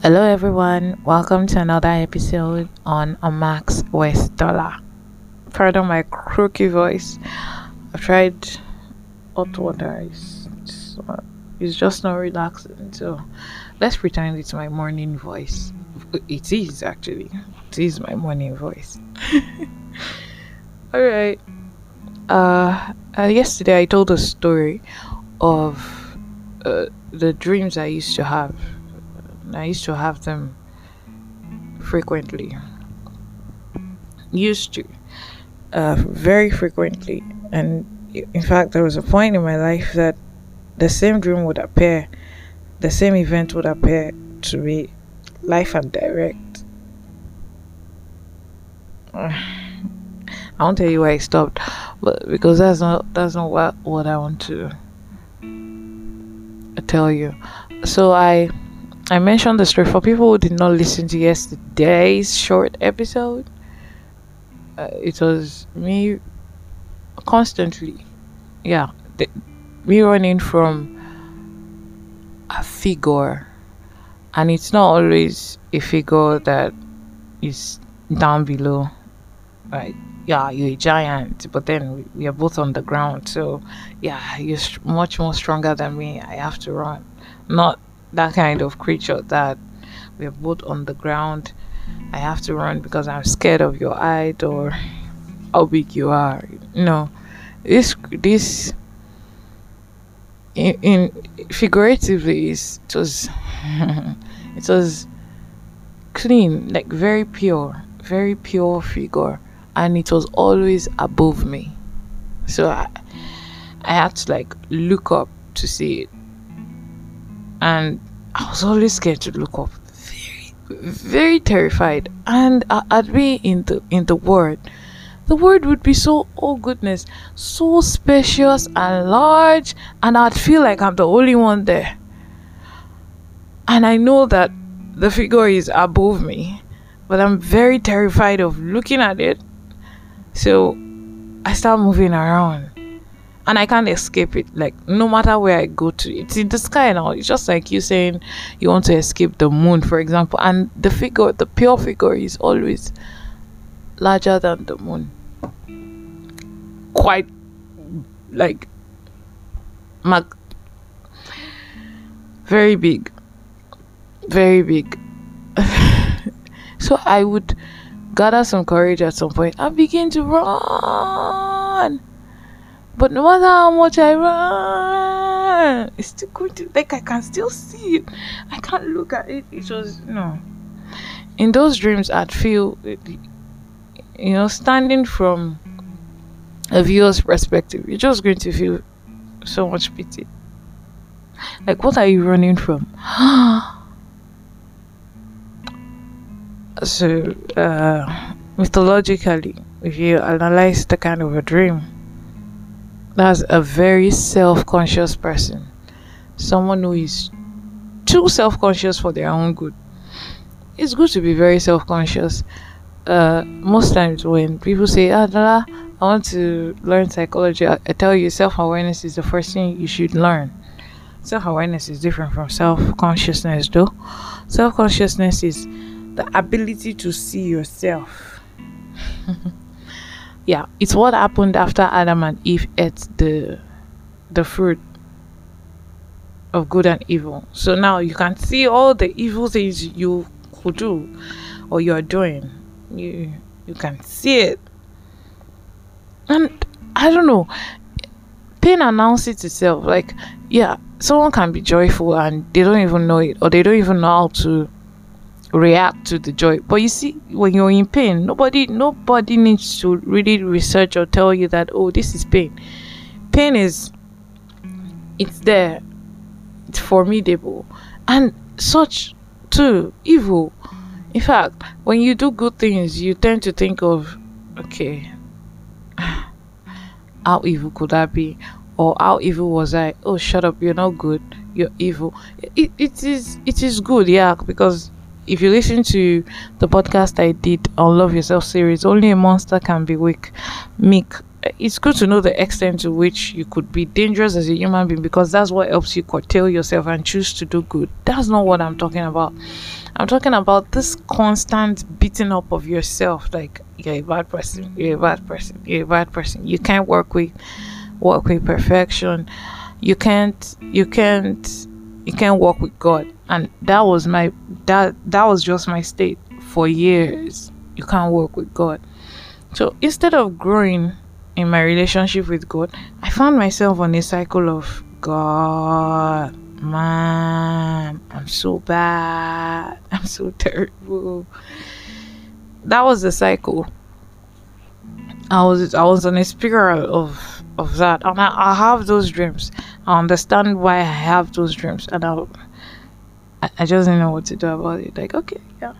Hello, everyone. Welcome to another episode on Unmask with Dola. Pardon my croaky voice. I've tried hot water. It's, it's, it's just not relaxing. So let's pretend it's my morning voice. It is actually. It is my morning voice. All right. Uh, uh, yesterday I told a story of uh, the dreams I used to have I used to have them frequently. Used to. Uh, very frequently. And in fact, there was a point in my life that the same dream would appear, the same event would appear to be life and direct. I won't tell you why I stopped, but because that's not that's not what what I want to tell you. So I I mentioned the story for people who did not listen to yesterday's short episode. Uh, it was me constantly, yeah, the, me running from a figure, and it's not always a figure that is down below, right? Yeah, you're a giant, but then we, we are both on the ground, so yeah, you're much more stronger than me. I have to run, not that kind of creature that we're both on the ground. I have to run because I'm scared of your height or how big you are. No, this this in, in figuratively it was it was clean, like very pure, very pure figure, and it was always above me. So I I had to like look up to see it and I was always scared to look up. Very, very terrified. And I'd be in the in the word. The word would be so oh goodness, so spacious and large, and I'd feel like I'm the only one there. And I know that the figure is above me, but I'm very terrified of looking at it. So I start moving around and I can't escape it. Like no matter where I go to, it's in the sky now. It's just like you saying you want to escape the moon, for example, and the figure, the pure figure, is always larger than the moon. Quite like mag- very big, very big. so I would gather some courage at some point and begin to run but no matter how much I run, it's still going to like I can still see it. I can't look at it. It was no. In those dreams, I'd feel, you know, standing from a viewer's perspective, you're just going to feel so much pity. Like, what are you running from? so, uh, mythologically, if you analyze the kind of a dream, that's a very self-conscious person. Someone who is too self-conscious for their own good. It's good to be very self-conscious. Uh, most times when people say ah Dola, i want to learn psychology I, I tell you self-awareness is the first thing you should learn. Self-awareness is different from self-consciousness though. Self-consciousness is the ability to see yourself yeah it's what happened after adam and eve ate the the fruit of good and evil. So now you can see all the evil things you could do or you're doing. You you can see it. And i don't know pain announces itself. Like yeah someone can be joyful and they don't even know it or they don't even know how to react to the joy. But you see when you're in pain nobody nobody needs to really research or tell you that oh this is pain. Pain is it's there. It's formidable. And such too evil. In fact when you do good things you tend to think of okay how evil could that be? Or how evil was i? Oh shut up you're not good. You're evil. It, it is it is good yeah because if you listen to the podcast I did on Love Yourself series, only a monster can be weak, meek. Eh, it's good to know the extent to which you could be dangerous as a human being because that's what helps you curtail yourself and choose to do good. That's not what I'm talking about. I'm talking about this constant beating up of yourself like you're a bad person, you're a bad person, you're a bad person. You can't work with work with perfection. You can't you can't you can't work with God. And that was my that that was just my state for years. You can't work with God. So instead of growing in my relationship with God, I found myself on a cycle of God man, I'm so bad. I'm so terrible. That was the cycle. I was I was on a spiral of of that, and I, I have those dreams. I understand why I have those dreams, and I I just didn't know what to do about it. Like, okay, yeah.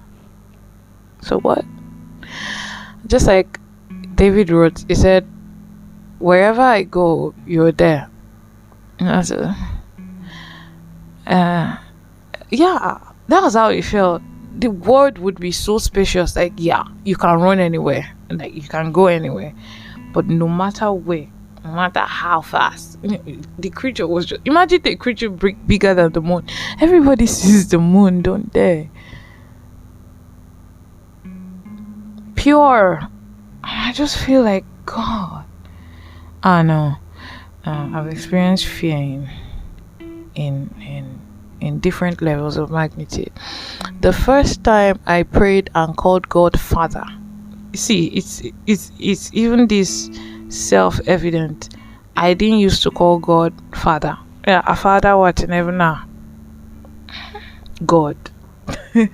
So what? Just like David wrote, he said, "Wherever I go, you're there." And I said uh, yeah, that was how it felt. The world would be so spacious, like yeah, you can run anywhere, and like you can go anywhere, but no matter where, no matter how fast, the creature was just imagine the creature bigger than the moon. Everybody sees the moon, don't they? Pure. I just feel like God. I know. Uh, I've experienced fear in in in in different levels of magnitude. The first time I prayed and called God Father, see, it's it's it's even this self-evident. I didn't used to call God Father. Yeah, a father what never now. God. the,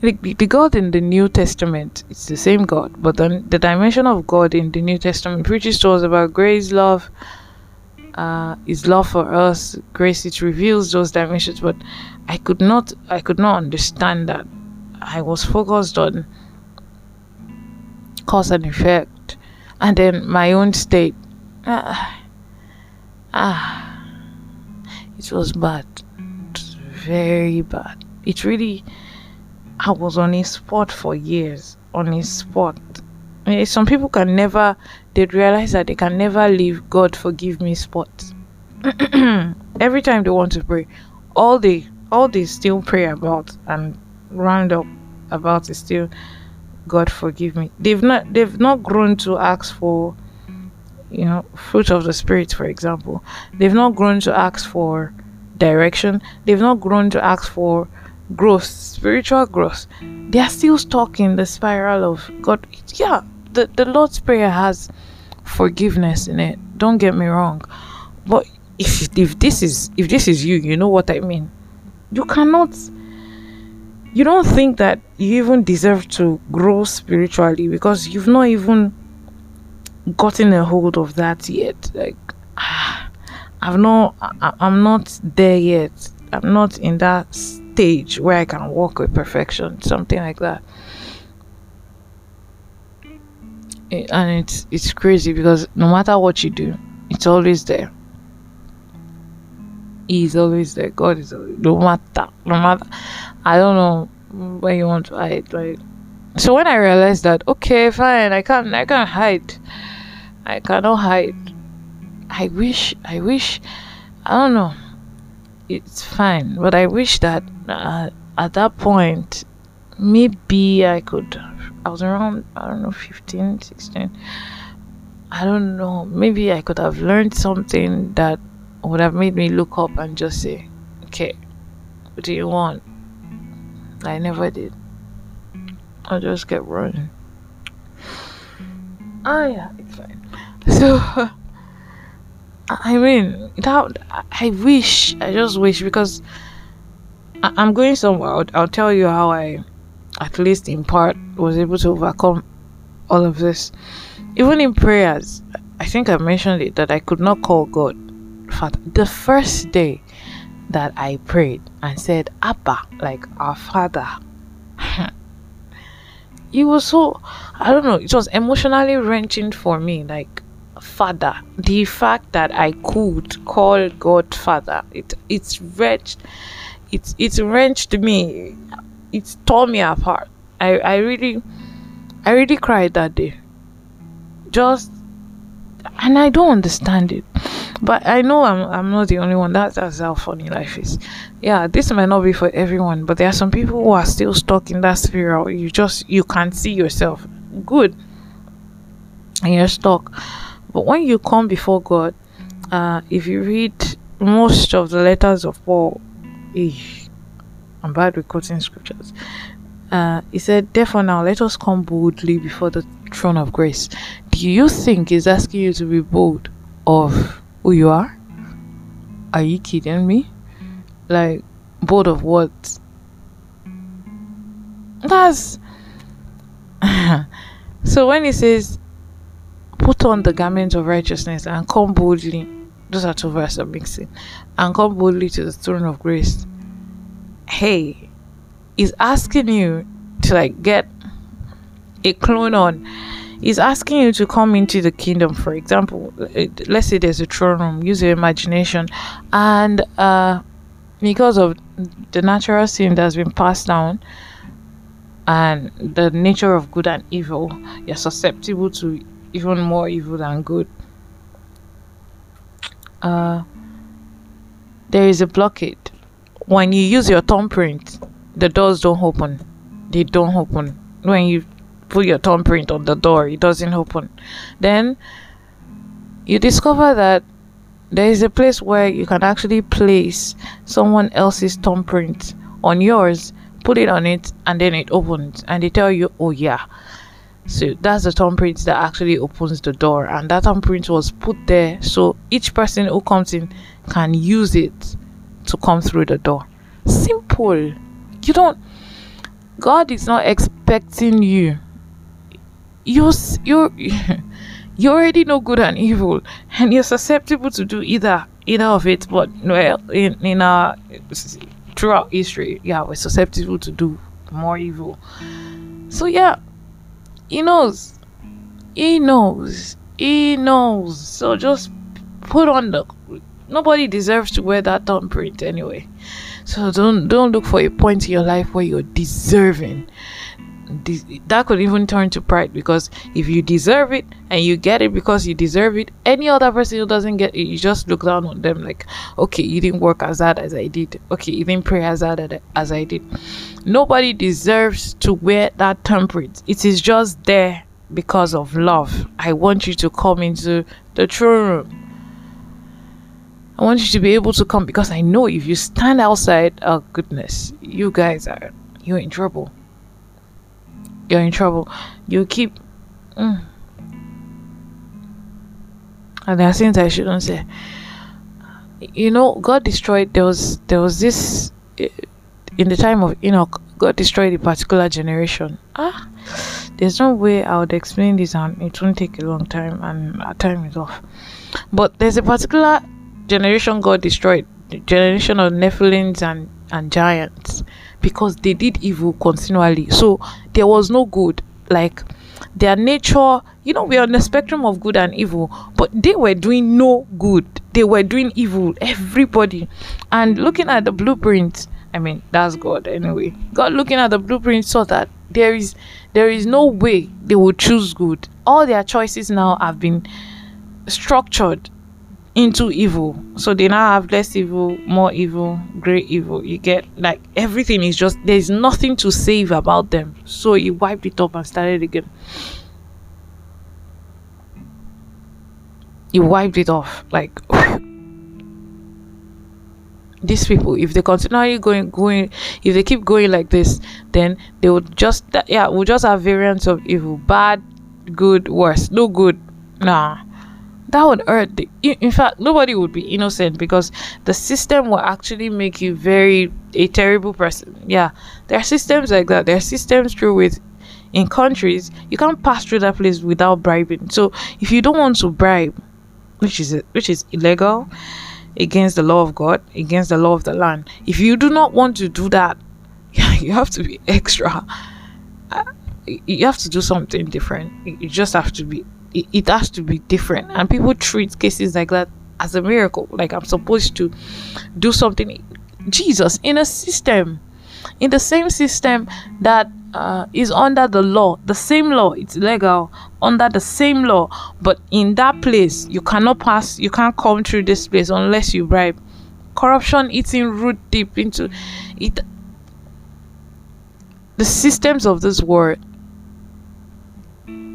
the God in the New Testament, it's the same God, but then the dimension of God in the New Testament preaches to us about grace, love, uh, his love for us grace it reveals those dimensions but i could not i could not understand that i was focused on cause and effect and then my own state. Ah, ah it was bad. Very bad. It really i was on a spot for years on a spot. Some people can never they realize that they can never leave god forgive me spot. Every time they want to pray all they all they still pray about and round up about is still god forgive me they've not they've not grown to ask for you know fruit of the spirit for example they've not grown to ask for direction they've not grown to ask for growth spiritual growth they are still stuck in the spiral of god yeah the, the Lord's Prayer has forgiveness in it. Don't get me wrong. But if if this is if this is you, you know what I mean. You cannot you don't think that you even deserve to grow spiritually because you've not even gotten a hold of that yet. Like I've not I, I'm not there yet. I'm not in that stage where I can walk with perfection, something like that. Eh, and it's it's crazy because no matter what you do, it's always there. He's always there. God is always, no matter no matter. I don't know where you want to hide. Like so, when I realized that, okay, fine, I can't I can't hide. I cannot hide. I wish I wish I don't know. It's fine, but I wish that uh, at that point maybe I could I was around, I don't know, 15, 16. I don't know. Maybe I could have learned something that would have made me look up and just say, okay, what do you want? I never did. I just kept running. Oh, yeah, it's fine. So, I mean, that, I wish, I just wish because I, am going somewhere. I'll, I'll tell you how I at least in part, was able to overcome all of this. Even in prayers, I think I mentioned it that I could not call God Father. The first day that I prayed and said, Abba, like our Father, it was so, I don't know, it was emotionally wrenching for me. Like, Father, the fact that I could call God Father, it it's wrenched, it's it's wrenched me it tore me apart. I, I really I really cried that day. Just and I don't understand it. But I know I'm I'm not the only one. That's that's how funny life is. Yeah, this might not be for everyone, but there are some people who are still stuck in that spiral. You just you can't see yourself. Good. And you're stuck. But when you come before God, uh, if you read most of the letters of Paul, I'm bad with quoting scriptures. Uh, he said, Therefore, now let us come boldly before the throne of grace. Do you think he's asking you to be bold of who you are? Are you kidding me? Like, bold of what? That's. so when he says, Put on the garment of righteousness and come boldly, those are two verses I'm mixing, and come boldly to the throne of grace. Hey, is asking you to like get a clone on He's asking you to come into the kingdom for example let's say there's a throne room use your imagination and uh because of the natural sin that's been passed down and the nature of good and evil you're susceptible to even more evil than good uh there is a blockade when you use your thumbprint the doors don't open. They don't open. When you put your thumbprint on the door, it doesn't open. Then you discover that there is a place where you can actually place someone else's thumbprint on yours, put it on it, and then it opens. And they tell you, oh, yeah. So that's the thumbprint that actually opens the door. And that thumbprint was put there so each person who comes in can use it to come through the door. Simple you don't god is not expecting you you're you're you already know good and evil and you're susceptible to do either either of it but well in in our throughout history yeah we're susceptible to do more evil. So yeah he knows he knows he knows. So just put on the nobody deserves to wear that thumbprint anyway. So don't don't look for a point in your life where you're deserving. That could even turn to pride because if you deserve it and you get it because you deserve it, any other person who doesn't get it, you just look down on them like, okay, you didn't work as hard as I did. Okay, you didn't pray as hard as I did. Nobody deserves to wear that thumbprint. It is just there because of love. I want you to come into the throne room I want you to be able to come because I know if you stand outside, oh goodness, you guys are you're in trouble. You're in trouble. You keep. Mm. And there are things I shouldn't say. You know, God destroyed. There was there was this in the time of Enoch. God destroyed a particular generation. Ah, there's no way I would explain this, and it won't take a long time, and our time is off. But there's a particular generation God destroyed, the generation of Nephilims and, and giants, because they did evil continually. So there was no good. Like their nature, you know, we're on the spectrum of good and evil, but they were doing no good. They were doing evil, everybody. And looking at the blueprint, I mean, that's God anyway. God looking at the blueprint saw that there is there is no way they would choose good. All their choices now have been structured into evil. So they now have less evil, more evil, great evil. You get like everything is just there's nothing to save about them. So he wiped it up and started again. He wiped it off. Like these people, if they continue going going if they keep going like this, then they would just yeah, we'll just have variants of evil. Bad, good, worse. No good. Nah that would hurt the, in fact nobody would be innocent because the system will actually make you very a terrible person. Yeah. There are systems like that. There are systems through with in countries you can't pass through that place without bribing. So if you don't want to bribe which is which is illegal against the law of god against the law of the land if you do not want to do that yeah, you have to be extra. Uh, you have to do something different. You just have to be it, it has to be different and people treat cases like that as a miracle like i'm supposed to do something jesus in a system in the same system that uh, is under the law, the same law. It's legal under the same law, but in that place you cannot pass. You can't come through this place unless you bribe. Corruption eating root deep into it. The systems of this world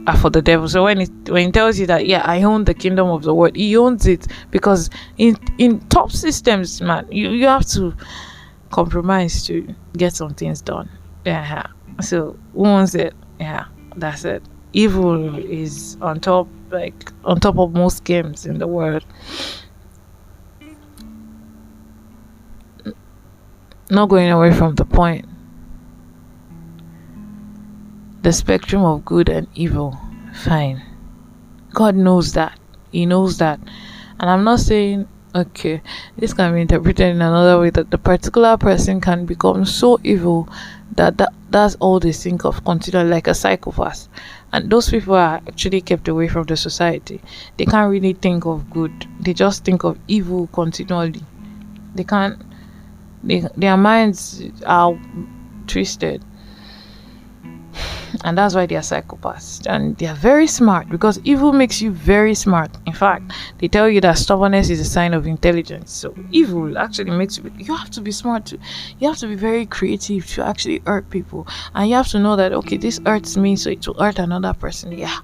are for the devil. So when it when it tells you that yeah, I own the kingdom of the world, he owns it because in in top systems, man, you you have to compromise to get some things done. Yeah. So who owns it? Yeah, that's it. Evil is on top, like on top of most games in the world. Not going away from the point. The spectrum of good and evil, fine. God knows that. He knows that. And I'm not saying okay this can be interpreted in another way that the particular person can become so evil that, that that's all they think of continually like a psychopath and those people are actually kept away from the society they can't really think of good they just think of evil continually they can't they, their minds are twisted and that's why they are psychopaths. And they are very smart because evil makes you very smart. In fact they tell you that stubbornness is a sign of intelligence. So evil actually makes you you have to be smart too you have to be very creative to actually hurt people. And you have to know that okay this hurts me so it will hurt another person. Yeah.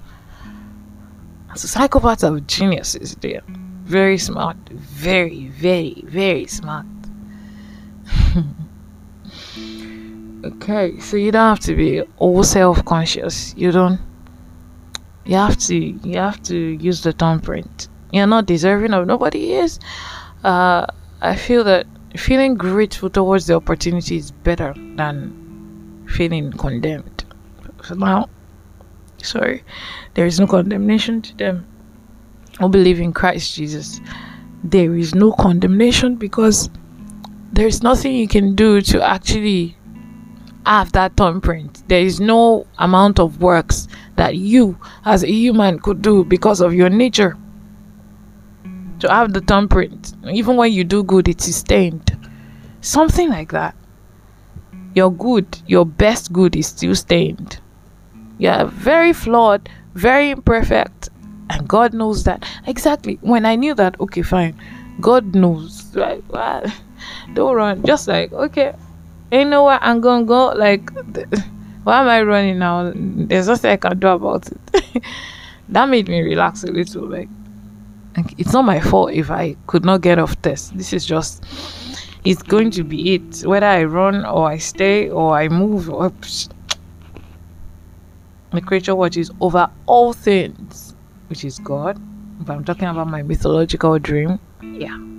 So psychopaths are geniuses. They are very smart. Very very very smart okay so you don't have to be all self-conscious. You don't you have to you have to use the thumbprint. You're not deserving of nobody is. Uh i feel that feeling grateful towards the opportunity is better than feeling condemned. So now sorry there is no condemnation to them who believe in christ jesus. There is no condemnation because there is nothing you can do to actually have that thumbprint. There is no amount of works that you as a human could do because of your nature to have the thumbprint. Even when you do good, it is stained. Something like that. Your good, your best good is still stained. You're very flawed, very imperfect, and God knows that. Exactly. When I knew that, okay, fine. God knows. Right? Don't run. Just like, okay, you know what I'm gonna go. Like, why am I running now? There's nothing I can do about it. that made me relax a little. Like, like, it's not my fault if I could not get off test. This is just, it's going to be it. Whether I run or I stay or I move or. Psh, my creature watches over all things, which is God. If I'm talking about my mythological dream, yeah.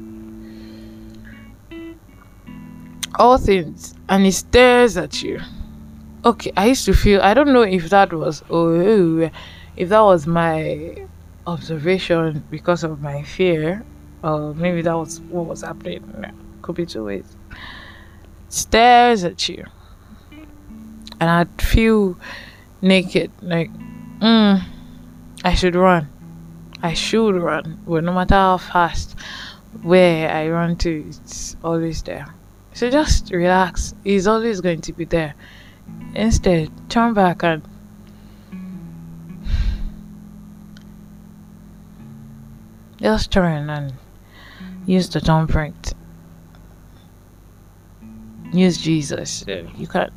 All things and he stares at you. Okay i used to feel i don't know if that was oh if that was my observation because of my fear or maybe that was what was happening. Could be two ways. Stares at you. And i'd feel naked like mm, i should run. I should run but no matter how fast where i run to it's always there so just relax. He's always going to be there. Instead, turn back and just turn and use the thumbprint. Use Jesus. You can't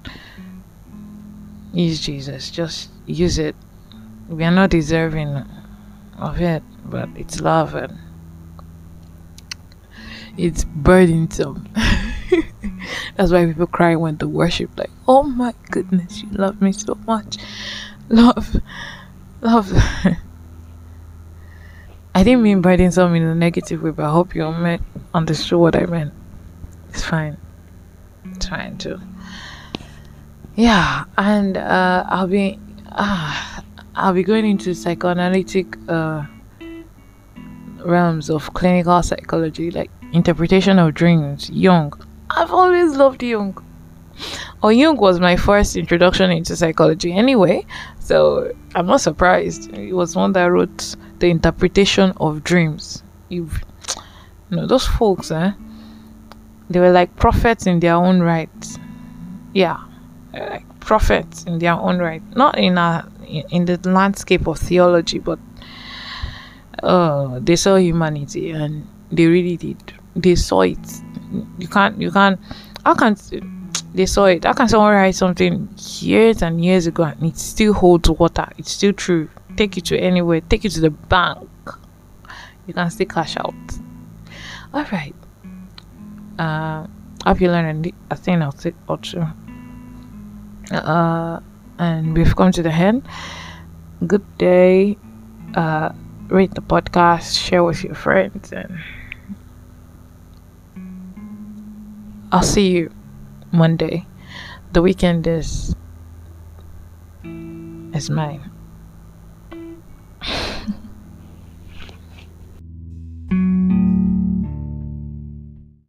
use Jesus. Just use it. We are not deserving of it, but it's love and it's burdensome. That's why people cry when they worship, like, oh my goodness, you love me so much. Love, love. I didn't mean burdensome in a negative way, but I hope you understood what I meant. It's fine. It's fine too. Yeah, and uh, I'll be uh, I'll be going into psychoanalytic uh, realms of clinical psychology, like interpretation of dreams, Jung, I've always loved Jung. Or Jung was my first introduction into psychology anyway, so I'm not surprised. He was one that wrote the interpretation of dreams. You, you know, those folks, eh? They were like prophets in their own right. Yeah, like prophets in their own right, not in a in the landscape of theology, but uh, they saw humanity and they really did. They saw it. You can't. You can't. How can they saw it? How can someone write something years and years ago and it still holds water? It's still true. Take it to anywhere. Take it to the bank. You can still cash out. All right. Uh, hope you learned a thing or two. Uh, and we've come to the end. Good day. Uh, rate the podcast, share with your friends, and I'll see you Monday. The weekend is is mine.